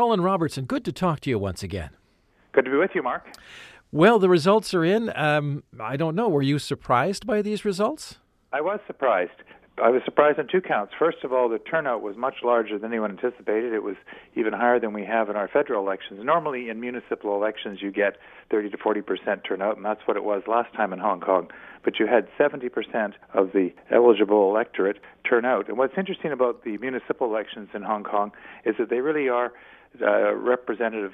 Colin Robertson, good to talk to you once again. Good to be with you, Mark. Well, the results are in. Um, I don't know. Were you surprised by these results? I was surprised. I was surprised on two counts. First of all, the turnout was much larger than anyone anticipated. It was even higher than we have in our federal elections. Normally, in municipal elections, you get 30 to 40 percent turnout, and that's what it was last time in Hong Kong. But you had 70 percent of the eligible electorate turn out. And what's interesting about the municipal elections in Hong Kong is that they really are uh, representative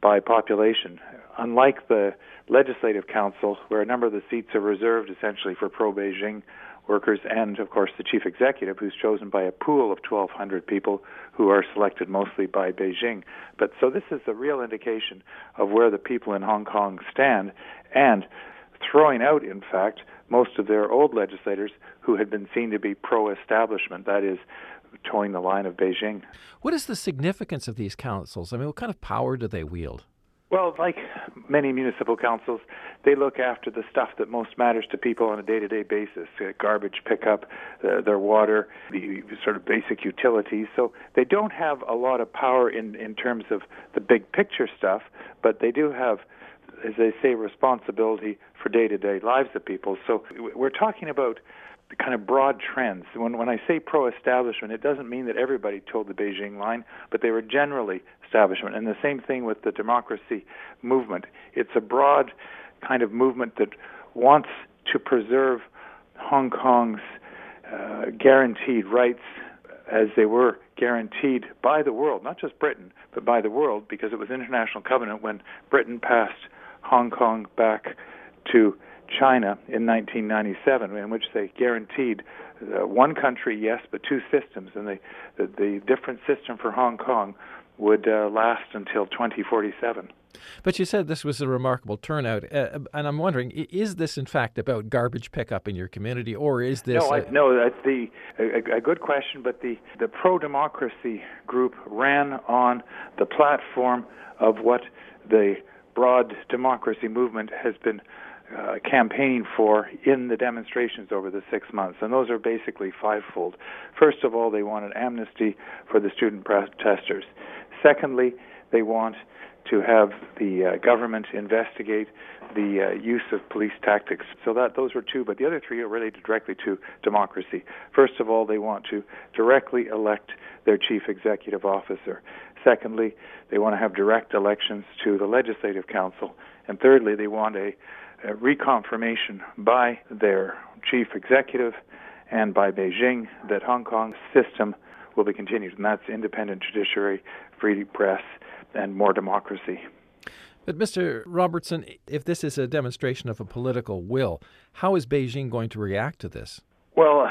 by population. Unlike the Legislative Council, where a number of the seats are reserved essentially for pro Beijing workers and, of course, the chief executive, who's chosen by a pool of 1,200 people who are selected mostly by Beijing. But so this is a real indication of where the people in Hong Kong stand and throwing out, in fact, most of their old legislators who had been seen to be pro establishment, that is, toeing the line of Beijing. What is the significance of these councils? I mean, what kind of power do they wield? Well, like many municipal councils, they look after the stuff that most matters to people on a day-to-day basis: uh, garbage pickup, uh, their water, the sort of basic utilities. So they don't have a lot of power in in terms of the big picture stuff, but they do have, as they say, responsibility for day-to-day lives of people. So we're talking about kind of broad trends. When when I say pro-establishment, it doesn't mean that everybody told the Beijing line, but they were generally establishment. And the same thing with the democracy movement. It's a broad kind of movement that wants to preserve Hong Kong's uh, guaranteed rights as they were guaranteed by the world, not just Britain, but by the world, because it was international covenant when Britain passed Hong Kong back to China in 1997, in which they guaranteed uh, one country, yes, but two systems. And the, the, the different system for Hong Kong would uh, last until 2047. But you said this was a remarkable turnout, uh, and I'm wondering: is this in fact about garbage pickup in your community, or is this? No, I, no, that's the a, a, good question. But the the pro democracy group ran on the platform of what the broad democracy movement has been uh, campaigning for in the demonstrations over the six months, and those are basically fivefold. First of all, they wanted amnesty for the student protesters. Secondly, they want to have the uh, government investigate the uh, use of police tactics. So that those were two, but the other three are related directly to democracy. First of all, they want to directly elect their chief executive officer. Secondly, they want to have direct elections to the legislative council. And thirdly, they want a, a Uh, reconfirmation by their chief executive and by Beijing that Hong Kong's system will be continued, and that's independent judiciary, free press, and more democracy. But, Mr. Robertson, if this is a demonstration of a political will, how is Beijing going to react to this? Well,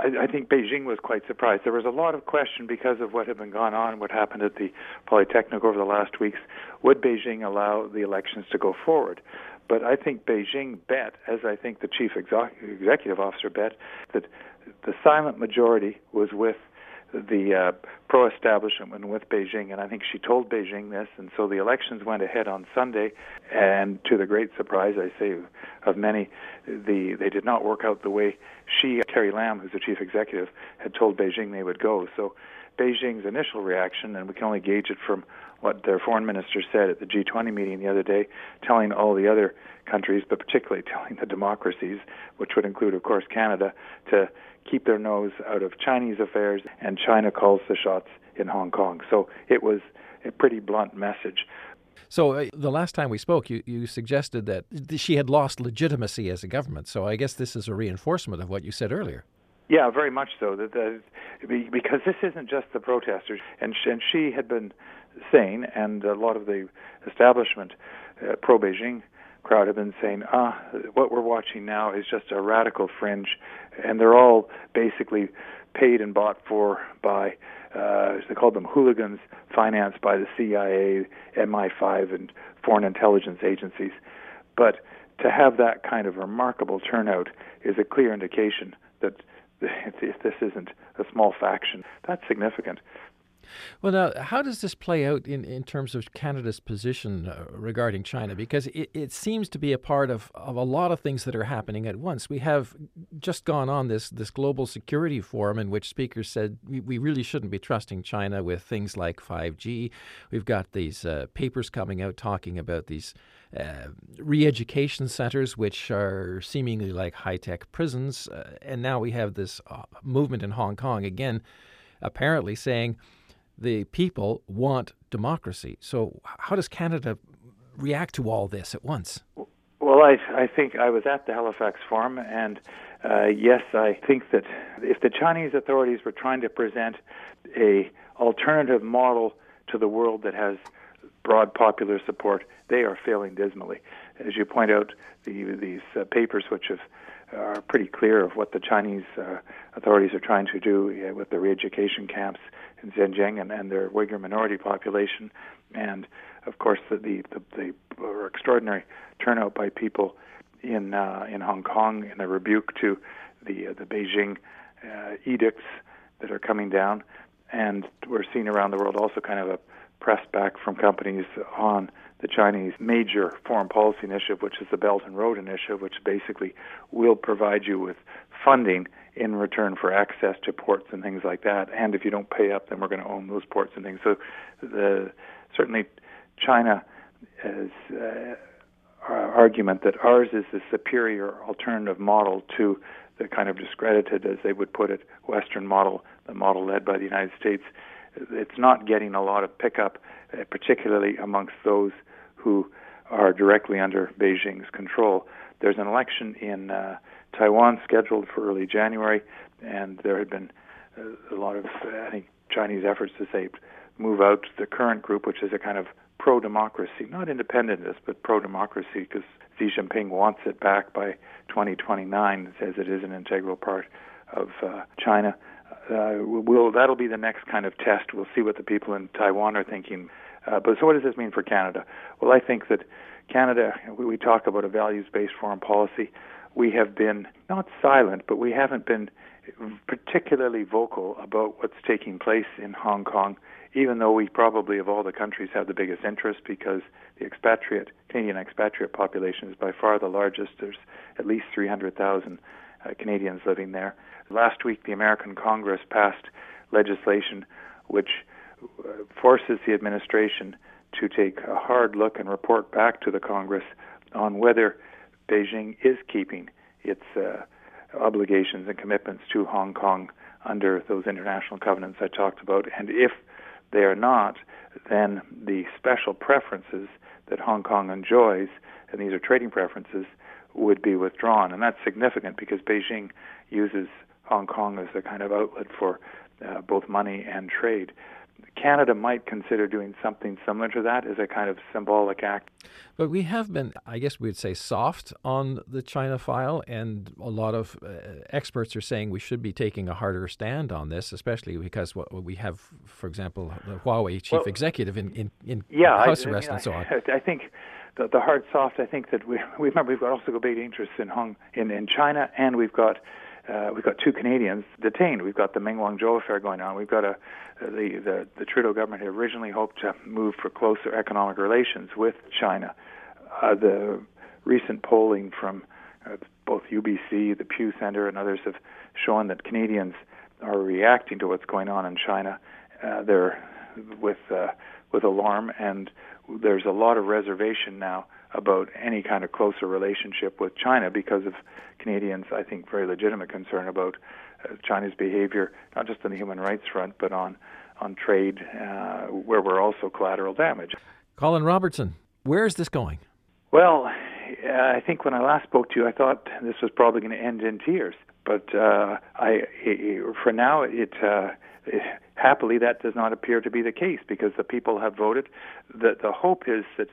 I, I think Beijing was quite surprised. There was a lot of question because of what had been going on, what happened at the Polytechnic over the last weeks. Would Beijing allow the elections to go forward? But I think Beijing bet, as I think the chief executive officer bet, that the silent majority was with the uh, pro-establishment and with Beijing, and I think she told Beijing this, and so the elections went ahead on Sunday, and to the great surprise, I say, of many, the they did not work out the way she, Carrie Lam, who's the chief executive, had told Beijing they would go. So Beijing's initial reaction, and we can only gauge it from what their foreign minister said at the G20 meeting the other day, telling all the other countries, but particularly telling the democracies, which would include, of course, Canada, to keep their nose out of Chinese affairs, and China calls the shots in Hong Kong. So it was a pretty blunt message. So uh, the last time we spoke, you, you suggested that she had lost legitimacy as a government. So I guess this is a reinforcement of what you said earlier. Yeah, very much so. That, that because this isn't just the protesters, and she, and she had been saying, and a lot of the establishment, uh, pro Beijing crowd have been saying, ah, what we're watching now is just a radical fringe, and they're all basically paid and bought for by, uh, they called them hooligans, financed by the CIA, MI5, and foreign intelligence agencies. But to have that kind of remarkable turnout is a clear indication that this isn't a small faction, that's significant. Well, now, how does this play out in, in terms of Canada's position uh, regarding China? Because it, it seems to be a part of, of a lot of things that are happening at once. We have just gone on this, this global security forum in which speakers said we, we really shouldn't be trusting China with things like 5G. We've got these uh, papers coming out talking about these uh, re education centers, which are seemingly like high tech prisons. Uh, and now we have this uh, movement in Hong Kong, again, apparently saying the people want democracy. So, how does Canada react to all this at once? Well, I, I think I was at the Halifax Forum, and uh, yes, I think that if the Chinese authorities were trying to present a alternative model to the world that has broad popular support, they are failing dismally. As you point out, the, these uh, papers, which have are pretty clear of what the Chinese uh, authorities are trying to do with the re-education camps in Xinjiang and, and their Uyghur minority population, and of course the the, the, the extraordinary turnout by people in uh, in Hong Kong in a rebuke to the uh, the Beijing uh, edicts that are coming down, and we're seeing around the world also kind of a press back from companies on the Chinese major foreign policy initiative, which is the Belt and Road Initiative, which basically will provide you with funding in return for access to ports and things like that. And if you don't pay up, then we're going to own those ports and things. So, the, certainly, China has uh, argument that ours is the superior alternative model to the kind of discredited, as they would put it, Western model, the model led by the United States. It's not getting a lot of pickup, uh, particularly amongst those who are directly under Beijing's control. There's an election in uh, Taiwan scheduled for early January, and there had been uh, a lot of, uh, I think, Chinese efforts to say move out the current group, which is a kind of pro-democracy, not independentist, but pro-democracy, because Xi Jinping wants it back by 2029, says it is an integral part of uh, China. Uh, we'll, that'll be the next kind of test. We'll see what the people in Taiwan are thinking uh, but so, what does this mean for Canada? Well, I think that Canada, we, we talk about a values based foreign policy. We have been not silent, but we haven't been particularly vocal about what's taking place in Hong Kong, even though we probably, of all the countries, have the biggest interest because the expatriate, Canadian expatriate population is by far the largest. There's at least 300,000 uh, Canadians living there. Last week, the American Congress passed legislation which forces the administration to take a hard look and report back to the Congress on whether Beijing is keeping its uh, obligations and commitments to Hong Kong under those international covenants I talked about. And if they are not, then the special preferences that Hong Kong enjoys, and these are trading preferences, would be withdrawn. And that's significant because Beijing uses Hong Kong as a kind of outlet for uh, both money and trade. Canada might consider doing something similar to that as a kind of symbolic act. But we have been, I guess we'd say, soft on the China file, and a lot of uh, experts are saying we should be taking a harder stand on this, especially because what we have, for example, the Huawei chief well, executive in, in, in yeah, house I, arrest I and so on. I, I think the, the hard soft. I think that we, we remember we've got also got big interests in Hong in, in China, and we've got uh, we've got two Canadians detained. We've got the Meng Wanzhou affair going on. We've got a the, the the Trudeau government had originally hoped to move for closer economic relations with China. Uh, the recent polling from uh, both UBC, the Pew Center, and others have shown that Canadians are reacting to what's going on in China. Uh, they're with uh, with alarm, and there's a lot of reservation now about any kind of closer relationship with China because of Canadians, I think, very legitimate concern about uh, China's behavior, not just on the human rights front, but on on trade, uh, where we're also collateral damage. Colin Robertson, where is this going? Well, uh, I think when I last spoke to you, I thought this was probably going to end in tears. But uh, I, for now, it, uh, it, happily that does not appear to be the case because the people have voted. The, the hope is that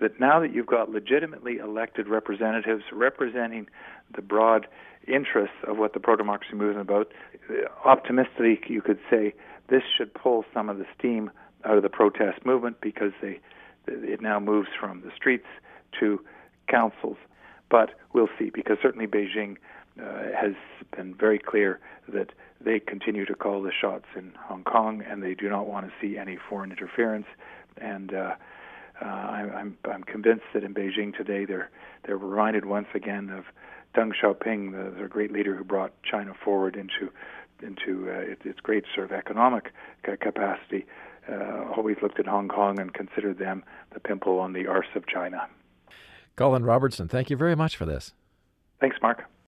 that now that you've got legitimately elected representatives representing the broad interests of what the pro-democracy movement is about, optimistically you could say this should pull some of the steam out of the protest movement because they, it now moves from the streets to councils. But we'll see because certainly Beijing uh, has been very clear that they continue to call the shots in Hong Kong, and they do not want to see any foreign interference. And uh, uh, I, I'm I'm convinced that in Beijing today, they're they're reminded once again of Deng Xiaoping, the, the great leader who brought China forward into into uh, its, its great sort of economic capacity. Uh, always looked at Hong Kong and considered them the pimple on the arse of China. Colin Robertson, thank you very much for this. Thanks, Mark.